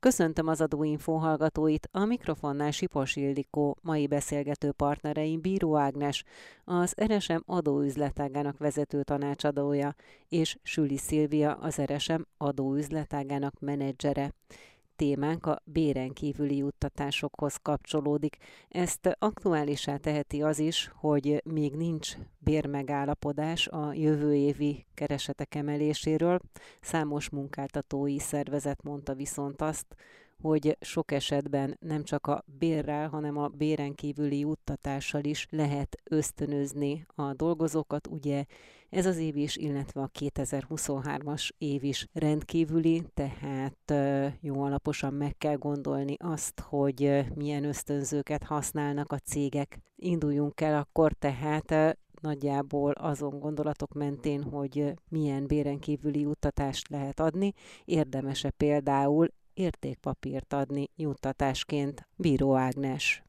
Köszöntöm az adóinfó hallgatóit, a mikrofonnál Sipos Ildikó, mai beszélgető partnereim Bíró Ágnes, az RSM adóüzletágának vezető tanácsadója, és Süli Szilvia, az RSM adóüzletágának menedzsere témánk a béren kívüli juttatásokhoz kapcsolódik. Ezt aktuálisá teheti az is, hogy még nincs bérmegállapodás a jövő évi keresetek emeléséről. Számos munkáltatói szervezet mondta viszont azt, hogy sok esetben nem csak a bérrel, hanem a béren kívüli juttatással is lehet ösztönözni a dolgozókat. Ugye ez az év is, illetve a 2023-as év is rendkívüli, tehát jó alaposan meg kell gondolni azt, hogy milyen ösztönzőket használnak a cégek. Induljunk el akkor tehát nagyjából azon gondolatok mentén, hogy milyen béren kívüli juttatást lehet adni. Érdemese például értékpapírt adni juttatásként. Bíró Ágnes.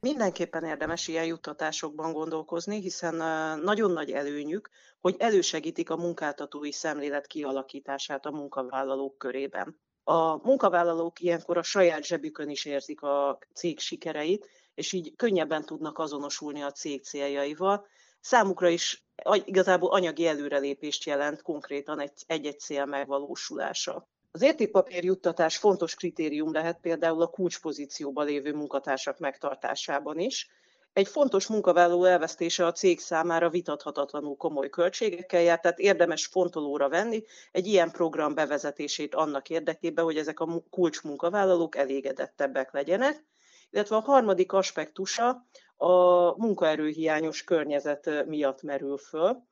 Mindenképpen érdemes ilyen juttatásokban gondolkozni, hiszen nagyon nagy előnyük, hogy elősegítik a munkáltatói szemlélet kialakítását a munkavállalók körében. A munkavállalók ilyenkor a saját zsebükön is érzik a cég sikereit, és így könnyebben tudnak azonosulni a cég céljaival. Számukra is igazából anyagi előrelépést jelent konkrétan egy-egy cél megvalósulása. Az értékpapír juttatás fontos kritérium lehet például a kulcspozícióban lévő munkatársak megtartásában is. Egy fontos munkavállaló elvesztése a cég számára vitathatatlanul komoly költségekkel jár, tehát érdemes fontolóra venni egy ilyen program bevezetését annak érdekében, hogy ezek a kulcsmunkavállalók elégedettebbek legyenek. Illetve a harmadik aspektusa a munkaerőhiányos környezet miatt merül föl.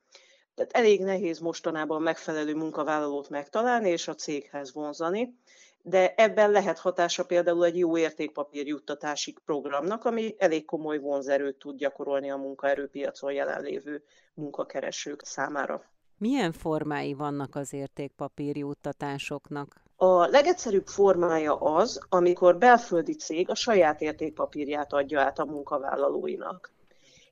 Tehát elég nehéz mostanában megfelelő munkavállalót megtalálni és a céghez vonzani, de ebben lehet hatása például egy jó értékpapír juttatási programnak, ami elég komoly vonzerőt tud gyakorolni a munkaerőpiacon jelenlévő munkakeresők számára. Milyen formái vannak az értékpapír juttatásoknak? A legegyszerűbb formája az, amikor belföldi cég a saját értékpapírját adja át a munkavállalóinak.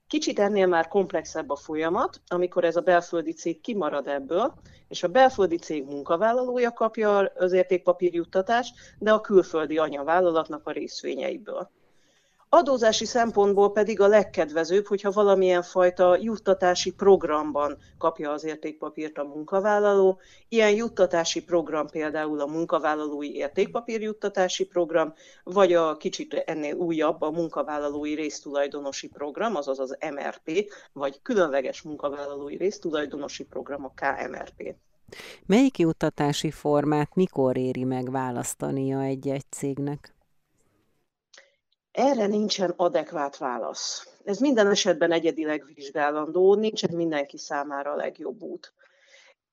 Kicsit ennél már komplexebb a folyamat, amikor ez a belföldi cég kimarad ebből, és a belföldi cég munkavállalója kapja az értékpapírjuttatást, de a külföldi anyavállalatnak a részvényeiből. Adózási szempontból pedig a legkedvezőbb, hogyha valamilyen fajta juttatási programban kapja az értékpapírt a munkavállaló. Ilyen juttatási program például a munkavállalói értékpapírjuttatási program, vagy a kicsit ennél újabb a munkavállalói résztulajdonosi program, azaz az MRP, vagy különleges munkavállalói résztulajdonosi program, a KMRP. Melyik juttatási formát mikor éri meg választania egy-egy cégnek? Erre nincsen adekvát válasz. Ez minden esetben egyedileg vizsgálandó, nincsen mindenki számára a legjobb út.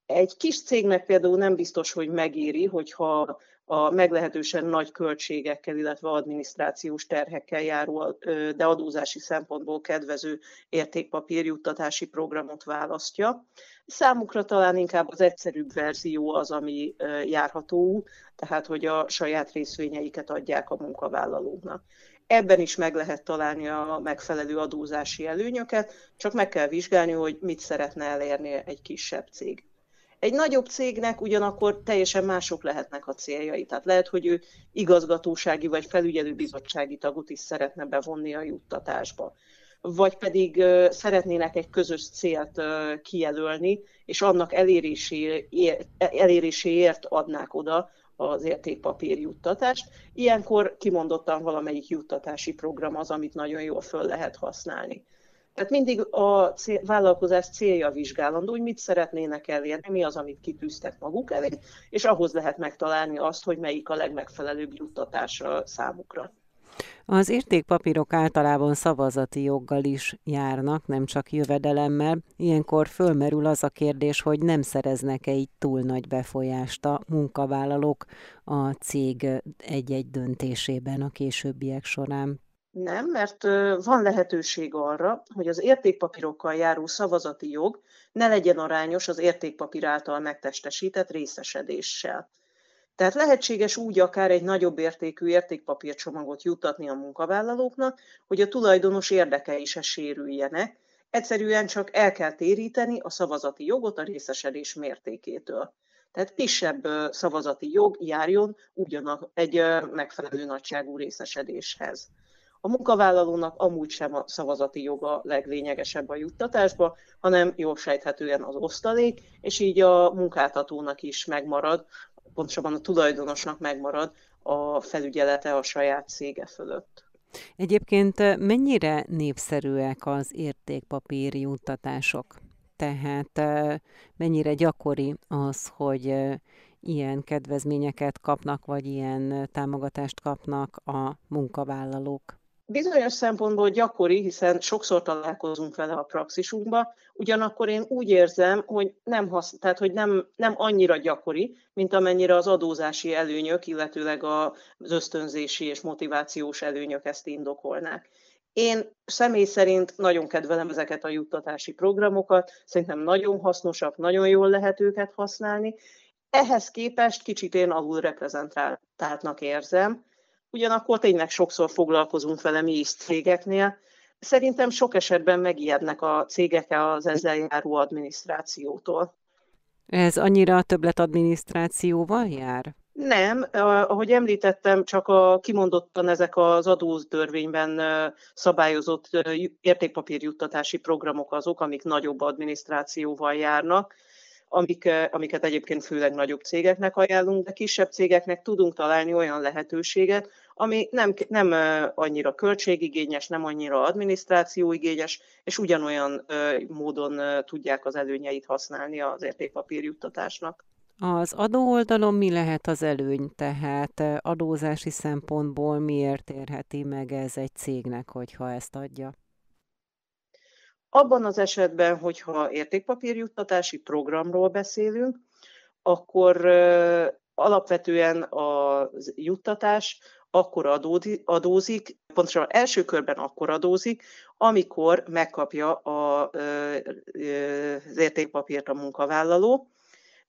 Egy kis cégnek például nem biztos, hogy megéri, hogyha a meglehetősen nagy költségekkel, illetve adminisztrációs terhekkel járó, de adózási szempontból kedvező értékpapírjuttatási programot választja. Számukra talán inkább az egyszerűbb verzió az, ami járható, tehát hogy a saját részvényeiket adják a munkavállalóknak. Ebben is meg lehet találni a megfelelő adózási előnyöket, csak meg kell vizsgálni, hogy mit szeretne elérni egy kisebb cég. Egy nagyobb cégnek ugyanakkor teljesen mások lehetnek a céljai. Tehát lehet, hogy ő igazgatósági vagy felügyelőbizottsági tagot is szeretne bevonni a juttatásba. Vagy pedig szeretnének egy közös célt kijelölni, és annak eléréséért adnák oda az értékpapír juttatást. Ilyenkor kimondottan valamelyik juttatási program az, amit nagyon jól föl lehet használni. Tehát mindig a cél, vállalkozás célja vizsgálandó, hogy mit szeretnének elérni, mi az, amit kitűztek maguk elé, és ahhoz lehet megtalálni azt, hogy melyik a legmegfelelőbb juttatásra számukra. Az értékpapírok általában szavazati joggal is járnak, nem csak jövedelemmel. Ilyenkor fölmerül az a kérdés, hogy nem szereznek-e így túl nagy befolyást a munkavállalók a cég egy-egy döntésében a későbbiek során. Nem, mert van lehetőség arra, hogy az értékpapírokkal járó szavazati jog ne legyen arányos az értékpapír által megtestesített részesedéssel. Tehát lehetséges úgy akár egy nagyobb értékű értékpapírcsomagot juttatni a munkavállalóknak, hogy a tulajdonos érdekei se sérüljenek, egyszerűen csak el kell téríteni a szavazati jogot a részesedés mértékétől. Tehát kisebb szavazati jog járjon ugyanak egy megfelelő nagyságú részesedéshez. A munkavállalónak amúgy sem a szavazati joga leglényegesebb a juttatásba, hanem jól sejthetően az osztalék, és így a munkáltatónak is megmarad, pontosabban a tulajdonosnak megmarad a felügyelete a saját cége fölött. Egyébként mennyire népszerűek az értékpapír juttatások? Tehát mennyire gyakori az, hogy ilyen kedvezményeket kapnak, vagy ilyen támogatást kapnak a munkavállalók? Bizonyos szempontból gyakori, hiszen sokszor találkozunk vele a praxisunkba, ugyanakkor én úgy érzem, hogy nem, hasz, tehát, hogy nem, nem annyira gyakori, mint amennyire az adózási előnyök, illetőleg az ösztönzési és motivációs előnyök ezt indokolnák. Én személy szerint nagyon kedvelem ezeket a juttatási programokat, szerintem nagyon hasznosak, nagyon jól lehet őket használni. Ehhez képest kicsit én alul érzem, ugyanakkor tényleg sokszor foglalkozunk vele mi is cégeknél. Szerintem sok esetben megijednek a cégek az ezzel járó adminisztrációtól. Ez annyira többletadminisztrációval jár? Nem, ahogy említettem, csak a kimondottan ezek az adótörvényben szabályozott értékpapírjuttatási programok azok, amik nagyobb adminisztrációval járnak, amik, amiket egyébként főleg nagyobb cégeknek ajánlunk, de kisebb cégeknek tudunk találni olyan lehetőséget, ami nem, nem annyira költségigényes, nem annyira adminisztrációigényes, és ugyanolyan módon tudják az előnyeit használni az értékpapírjuttatásnak. Az adó oldalon mi lehet az előny, tehát adózási szempontból miért érheti meg ez egy cégnek, hogyha ezt adja? Abban az esetben, hogyha értékpapírjuttatási programról beszélünk, akkor alapvetően a juttatás akkor adózik, pontosan első körben akkor adózik, amikor megkapja a, az értékpapírt a munkavállaló,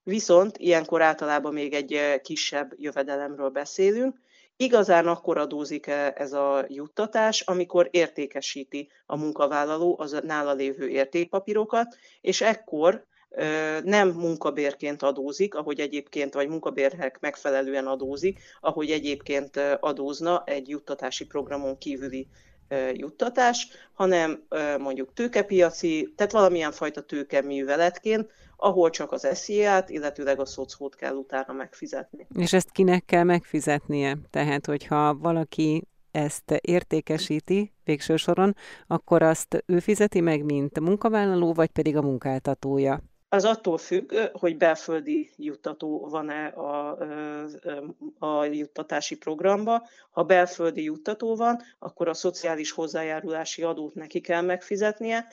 viszont ilyenkor általában még egy kisebb jövedelemről beszélünk, Igazán akkor adózik ez a juttatás, amikor értékesíti a munkavállaló az nála lévő értékpapírokat, és ekkor nem munkabérként adózik, ahogy egyébként, vagy munkabérhek megfelelően adózik, ahogy egyébként adózna egy juttatási programon kívüli juttatás, hanem mondjuk tőkepiaci, tehát valamilyen fajta tőkeműveletként, ahol csak az SZIA-t, illetőleg a szocót kell utána megfizetni. És ezt kinek kell megfizetnie? Tehát, hogyha valaki ezt értékesíti végső soron, akkor azt ő fizeti meg, mint munkavállaló, vagy pedig a munkáltatója? Az attól függ, hogy belföldi juttató van-e a, a juttatási programba. Ha belföldi juttató van, akkor a szociális hozzájárulási adót neki kell megfizetnie,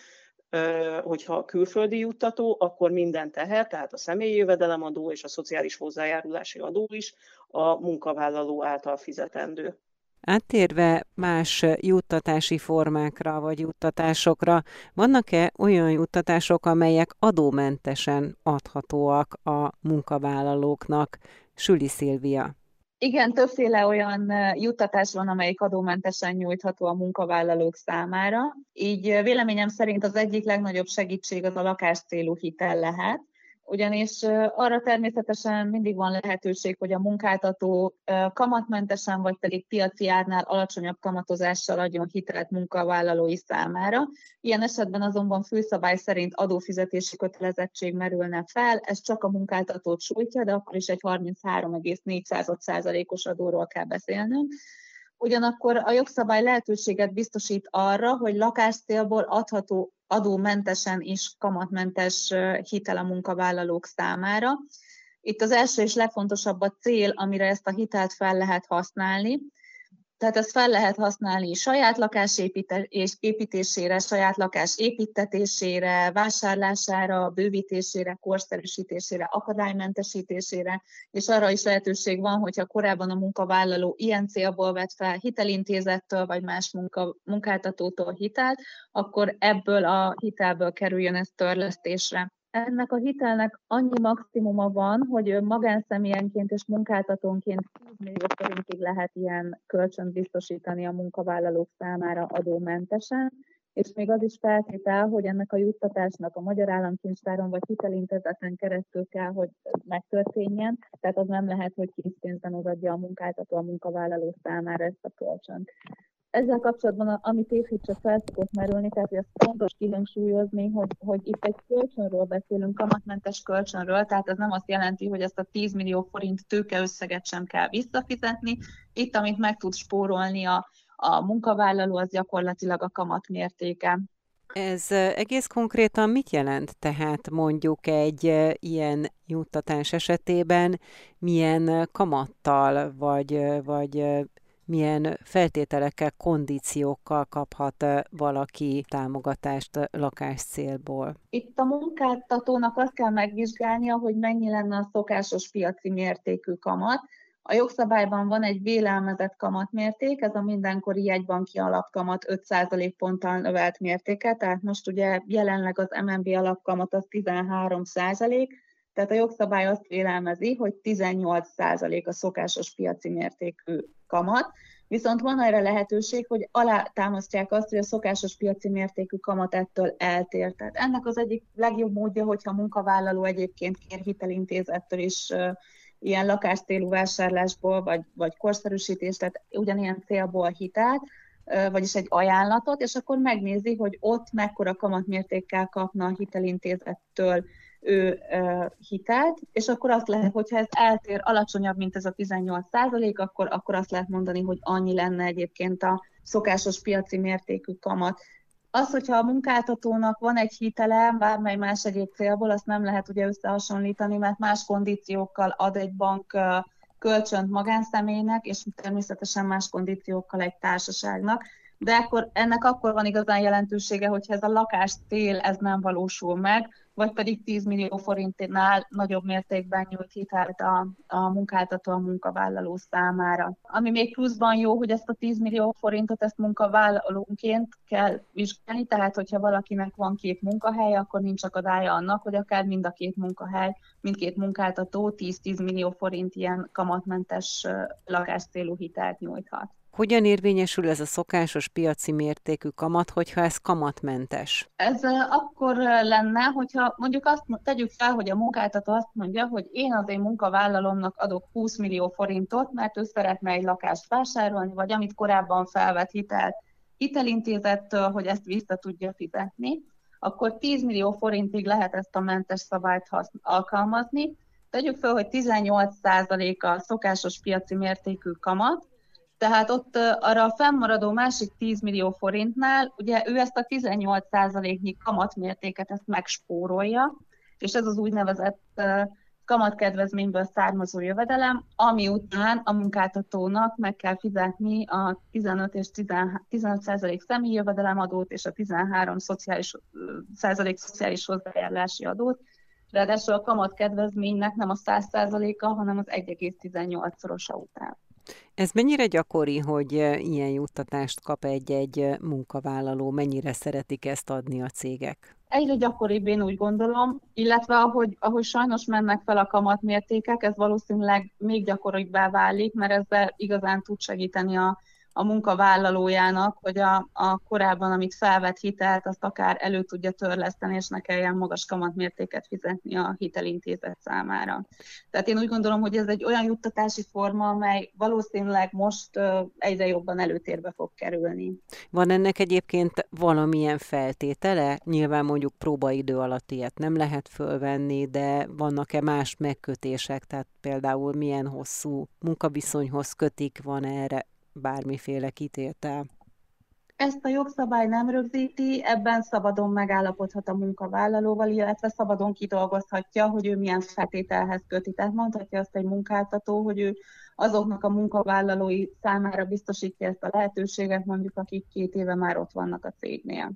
hogyha külföldi juttató, akkor minden teher, tehát a személyi jövedelemadó és a szociális hozzájárulási adó is a munkavállaló által fizetendő. Áttérve más juttatási formákra vagy juttatásokra, vannak-e olyan juttatások, amelyek adómentesen adhatóak a munkavállalóknak? Süli Szilvia. Igen, többféle olyan juttatás van, amelyik adómentesen nyújtható a munkavállalók számára. Így véleményem szerint az egyik legnagyobb segítség az a lakáscélú hitel lehet, ugyanis arra természetesen mindig van lehetőség, hogy a munkáltató kamatmentesen vagy pedig piaci árnál alacsonyabb kamatozással adjon hitelt munkavállalói számára. Ilyen esetben azonban főszabály szerint adófizetési kötelezettség merülne fel, ez csak a munkáltatót sújtja, de akkor is egy 33,4%-os adóról kell beszélnünk. Ugyanakkor a jogszabály lehetőséget biztosít arra, hogy lakáscélból adható adómentesen is kamatmentes hitel a munkavállalók számára. Itt az első és legfontosabb a cél, amire ezt a hitelt fel lehet használni. Tehát ezt fel lehet használni saját lakás építésére, saját lakás építetésére, vásárlására, bővítésére, korszerűsítésére, akadálymentesítésére, és arra is lehetőség van, hogyha korábban a munkavállaló ilyen célból vett fel hitelintézettől vagy más munka, munkáltatótól hitelt, akkor ebből a hitelből kerüljön ez törlesztésre. Ennek a hitelnek annyi maximuma van, hogy magánszemélyenként és munkáltatónként 10 millió forintig lehet ilyen kölcsön biztosítani a munkavállalók számára adómentesen, és még az is feltétel, hogy ennek a juttatásnak a Magyar Államkincstáron vagy hitelintézeten keresztül kell, hogy megtörténjen, tehát az nem lehet, hogy készpénzben odaadja a munkáltató a munkavállaló számára ezt a kölcsönt. Ezzel kapcsolatban, amit Éfit csak fel szokott merülni, tehát hogy ezt fontos kihangsúlyozni, hogy, hogy itt egy kölcsönről beszélünk, kamatmentes kölcsönről, tehát ez nem azt jelenti, hogy ezt a 10 millió forint tőkeösszeget sem kell visszafizetni. Itt, amit meg tud spórolni a, a munkavállaló, az gyakorlatilag a kamat mértéke. Ez egész konkrétan mit jelent? Tehát mondjuk egy ilyen juttatás esetében milyen kamattal, vagy, vagy milyen feltételekkel, kondíciókkal kaphat valaki támogatást lakás célból? Itt a munkáltatónak azt kell megvizsgálnia, hogy mennyi lenne a szokásos piaci mértékű kamat, a jogszabályban van egy vélelmezett kamatmérték, ez a mindenkori jegybanki alapkamat 5% ponttal növelt mértéke, tehát most ugye jelenleg az MNB alapkamat az 13%, tehát a jogszabály azt vélelmezi, hogy 18% a szokásos piaci mértékű kamat, viszont van erre lehetőség, hogy alátámasztják azt, hogy a szokásos piaci mértékű kamat ettől eltér. Tehát ennek az egyik legjobb módja, hogyha a munkavállaló egyébként kér hitelintézettől is ilyen lakáscélú vásárlásból, vagy, vagy korszerűsítés, tehát ugyanilyen célból hitelt, vagyis egy ajánlatot, és akkor megnézi, hogy ott mekkora kamatmértékkel kapna a hitelintézettől ő hitelt, és akkor azt lehet, hogyha ez eltér alacsonyabb, mint ez a 18 százalék, akkor, akkor azt lehet mondani, hogy annyi lenne egyébként a szokásos piaci mértékű kamat. Az, hogyha a munkáltatónak van egy hitele, bármely más egyéb célból, azt nem lehet ugye összehasonlítani, mert más kondíciókkal ad egy bank kölcsönt magánszemélynek, és természetesen más kondíciókkal egy társaságnak de akkor, ennek akkor van igazán jelentősége, hogyha ez a lakás tél ez nem valósul meg, vagy pedig 10 millió forintnál nagyobb mértékben nyújt hitelt a, a munkáltató a munkavállaló számára. Ami még pluszban jó, hogy ezt a 10 millió forintot ezt munkavállalónként kell vizsgálni, tehát hogyha valakinek van két munkahely, akkor nincs akadálya annak, hogy akár mind a két munkahely, mindkét munkáltató 10-10 millió forint ilyen kamatmentes lakáscélú hitelt nyújthat. Hogyan érvényesül ez a szokásos piaci mértékű kamat, hogyha ez kamatmentes? Ez akkor lenne, hogyha mondjuk azt tegyük fel, hogy a munkáltató azt mondja, hogy én az én munkavállalomnak adok 20 millió forintot, mert ő szeretne egy lakást vásárolni, vagy amit korábban felvett hitelt hitelintézettől, hogy ezt vissza tudja fizetni, akkor 10 millió forintig lehet ezt a mentes szabályt alkalmazni. Tegyük fel, hogy 18% a szokásos piaci mértékű kamat, tehát ott arra a fennmaradó másik 10 millió forintnál, ugye ő ezt a 18%-nyi kamatmértéket ezt megspórolja, és ez az úgynevezett kamatkedvezményből származó jövedelem, ami után a munkáltatónak meg kell fizetni a 15 és 15 százalék személyi jövedelemadót és a 13 szociális, százalék szociális hozzájárulási adót. Ráadásul a kamatkedvezménynek nem a 100 százaléka, hanem az 1,18-szorosa után. Ez mennyire gyakori, hogy ilyen juttatást kap egy-egy munkavállaló? Mennyire szeretik ezt adni a cégek? Egyre gyakoribb én úgy gondolom, illetve ahogy, ahogy sajnos mennek fel a kamatmértékek, ez valószínűleg még gyakoribbá válik, mert ezzel igazán tud segíteni a, a munkavállalójának, hogy a, a korábban, amit felvett hitelt, azt akár elő tudja törleszteni, és ne kelljen magas kamatmértéket fizetni a hitelintézet számára. Tehát én úgy gondolom, hogy ez egy olyan juttatási forma, amely valószínűleg most egyre jobban előtérbe fog kerülni. Van ennek egyébként valamilyen feltétele? Nyilván mondjuk próbaidő alatt ilyet nem lehet fölvenni, de vannak-e más megkötések, tehát például milyen hosszú munkaviszonyhoz kötik, van erre bármiféle kitétel. Ezt a jogszabály nem rögzíti, ebben szabadon megállapodhat a munkavállalóval, illetve szabadon kidolgozhatja, hogy ő milyen feltételhez köti. Tehát mondhatja azt egy munkáltató, hogy ő azoknak a munkavállalói számára biztosítja ezt a lehetőséget, mondjuk akik két éve már ott vannak a cégnél.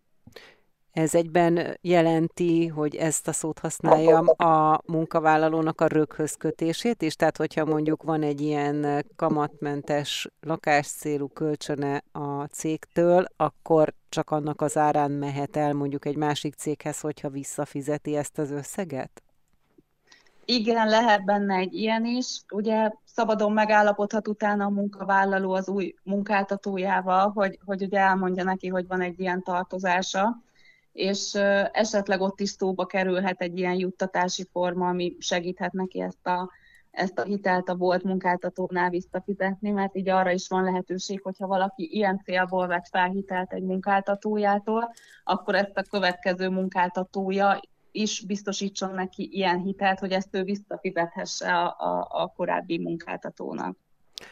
Ez egyben jelenti, hogy ezt a szót használjam, a munkavállalónak a röghöz kötését is, tehát hogyha mondjuk van egy ilyen kamatmentes lakáscélú kölcsöne a cégtől, akkor csak annak az árán mehet el mondjuk egy másik céghez, hogyha visszafizeti ezt az összeget? Igen, lehet benne egy ilyen is. Ugye szabadon megállapodhat utána a munkavállaló az új munkáltatójával, hogy, hogy ugye elmondja neki, hogy van egy ilyen tartozása, és esetleg ott is szóba kerülhet egy ilyen juttatási forma, ami segíthet neki ezt a, ezt a hitelt a volt munkáltatónál visszafizetni, mert így arra is van lehetőség, hogyha valaki ilyen célból vett fel hitelt egy munkáltatójától, akkor ezt a következő munkáltatója is biztosítson neki ilyen hitelt, hogy ezt ő visszafizethesse a, a, a korábbi munkáltatónak.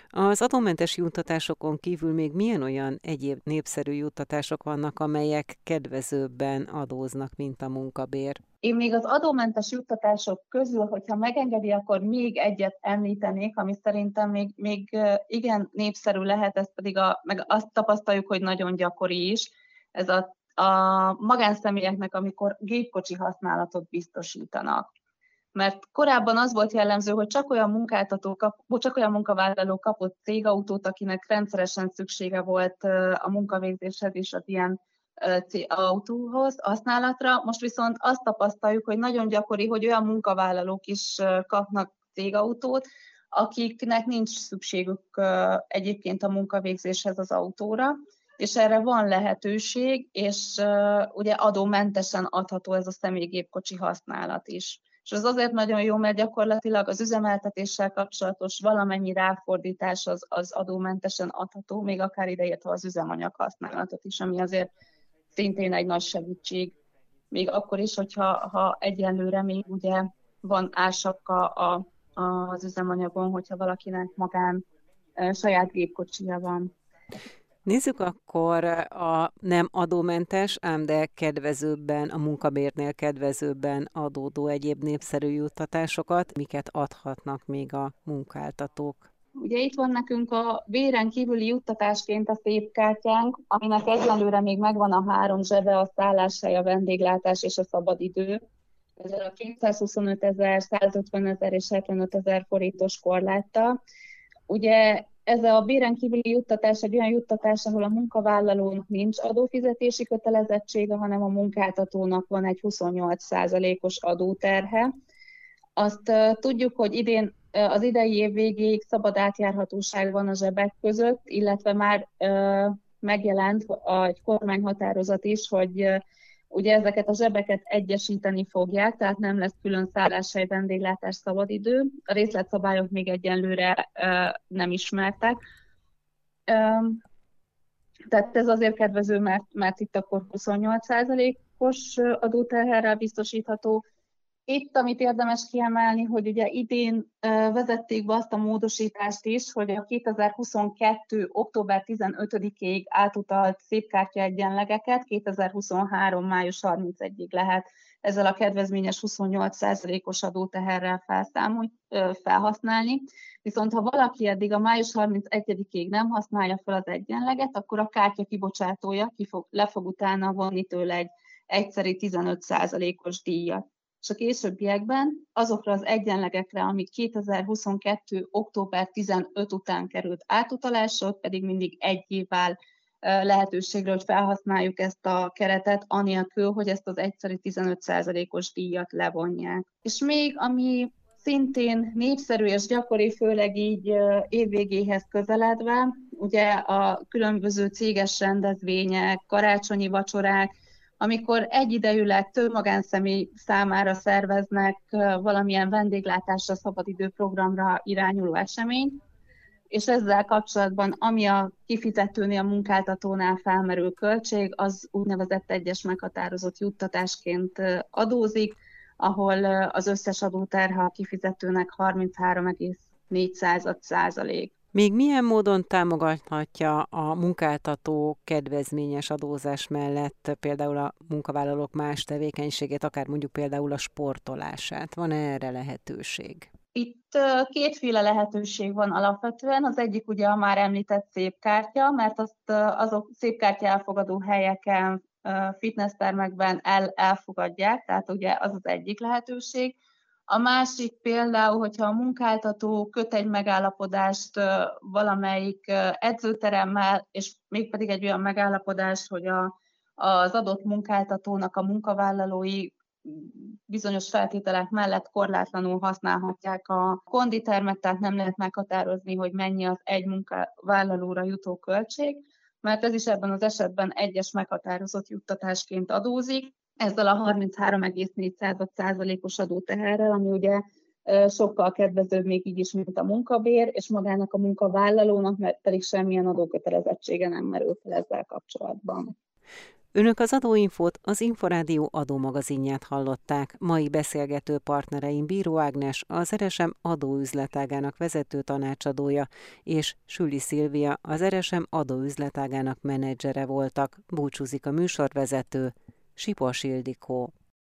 Az adómentes juttatásokon kívül még milyen olyan egyéb népszerű juttatások vannak, amelyek kedvezőbben adóznak, mint a munkabér? Én még az adómentes juttatások közül, hogyha megengedi, akkor még egyet említenék, ami szerintem még, még igen népszerű lehet, ez pedig a, meg azt tapasztaljuk, hogy nagyon gyakori is, ez a, a magánszemélyeknek, amikor gépkocsi használatot biztosítanak mert korábban az volt jellemző, hogy csak olyan munkáltató, kap, csak olyan munkavállaló kapott cégautót, akinek rendszeresen szüksége volt a munkavégzéshez és az ilyen autóhoz, használatra. Most viszont azt tapasztaljuk, hogy nagyon gyakori, hogy olyan munkavállalók is kapnak cégautót, akiknek nincs szükségük egyébként a munkavégzéshez az autóra, és erre van lehetőség, és ugye adómentesen adható ez a személygépkocsi használat is és az azért nagyon jó, mert gyakorlatilag az üzemeltetéssel kapcsolatos valamennyi ráfordítás az, az adómentesen adható, még akár ideértve az üzemanyag használatot is, ami azért szintén egy nagy segítség, még akkor is, hogyha ha egyenlőre még ugye van ársapka a, az üzemanyagon, hogyha valakinek magán saját gépkocsija van. Nézzük akkor a nem adómentes, ám de kedvezőbben, a munkabérnél kedvezőbben adódó egyéb népszerű juttatásokat, miket adhatnak még a munkáltatók. Ugye itt van nekünk a béren kívüli juttatásként a szép kártyánk, aminek egyelőre még megvan a három zsebe, a szálláshely, a vendéglátás és a szabadidő. Ez a 225 ezer, 150 ezer és 75 ezer forintos korláttal. Ugye ez a béren kívüli juttatás egy olyan juttatás, ahol a munkavállalónak nincs adófizetési kötelezettsége, hanem a munkáltatónak van egy 28%-os adóterhe. Azt tudjuk, hogy idén az idei év végéig szabad átjárhatóság van a zsebek között, illetve már megjelent egy kormányhatározat is, hogy Ugye ezeket a zsebeket egyesíteni fogják, tehát nem lesz külön szálláshely, vendéglátás, szabadidő. A részletszabályok még egyenlőre nem ismertek. Tehát ez azért kedvező, mert, mert itt akkor 28%-os adóterherrel biztosítható, itt, amit érdemes kiemelni, hogy ugye idén vezették be azt a módosítást is, hogy a 2022. október 15-ig átutalt szépkártya egyenlegeket 2023. május 31-ig lehet ezzel a kedvezményes 28%-os adóteherrel felszámolni, felhasználni. Viszont ha valaki eddig a május 31-ig nem használja fel az egyenleget, akkor a kártya kibocsátója ki fog, le fog utána vonni tőle egy egyszeri 15%-os díjat és a későbbiekben azokra az egyenlegekre, amik 2022. október 15 után került átutalásra, pedig mindig egy évvel lehetőségre, hogy felhasználjuk ezt a keretet, anélkül, hogy ezt az egyszerű 15%-os díjat levonják. És még ami szintén népszerű és gyakori, főleg így évvégéhez közeledve, ugye a különböző céges rendezvények, karácsonyi vacsorák, amikor egyidejűleg több magánszemély számára szerveznek valamilyen vendéglátásra, szabadidő programra irányuló eseményt, és ezzel kapcsolatban, ami a kifizetőnél, a munkáltatónál felmerül költség, az úgynevezett egyes meghatározott juttatásként adózik, ahol az összes adóterhe a kifizetőnek 33,4 százalék. Még milyen módon támogathatja a munkáltató kedvezményes adózás mellett például a munkavállalók más tevékenységét, akár mondjuk például a sportolását? Van erre lehetőség? Itt kétféle lehetőség van alapvetően. Az egyik ugye a már említett szépkártya, mert azt azok szépkártya elfogadó helyeken, fitnesstermekben el, elfogadják, tehát ugye az az egyik lehetőség. A másik például, hogyha a munkáltató köt egy megállapodást valamelyik edzőteremmel, és mégpedig egy olyan megállapodást, hogy a, az adott munkáltatónak a munkavállalói bizonyos feltételek mellett korlátlanul használhatják a konditermet, tehát nem lehet meghatározni, hogy mennyi az egy munkavállalóra jutó költség, mert ez is ebben az esetben egyes meghatározott juttatásként adózik, ezzel a 33,4%-os adóteherrel, ami ugye sokkal kedvezőbb még így is, mint a munkabér, és magának a munkavállalónak, mert pedig semmilyen adókötelezettsége nem merül fel ezzel kapcsolatban. Önök az Adóinfót, az Inforádió adómagazinját hallották. Mai beszélgető partnereim Bíró Ágnes, az Eresem adóüzletágának vezető tanácsadója, és Süli Szilvia, az Eresem adóüzletágának menedzsere voltak. Búcsúzik a műsorvezető, Sipos Ildikó.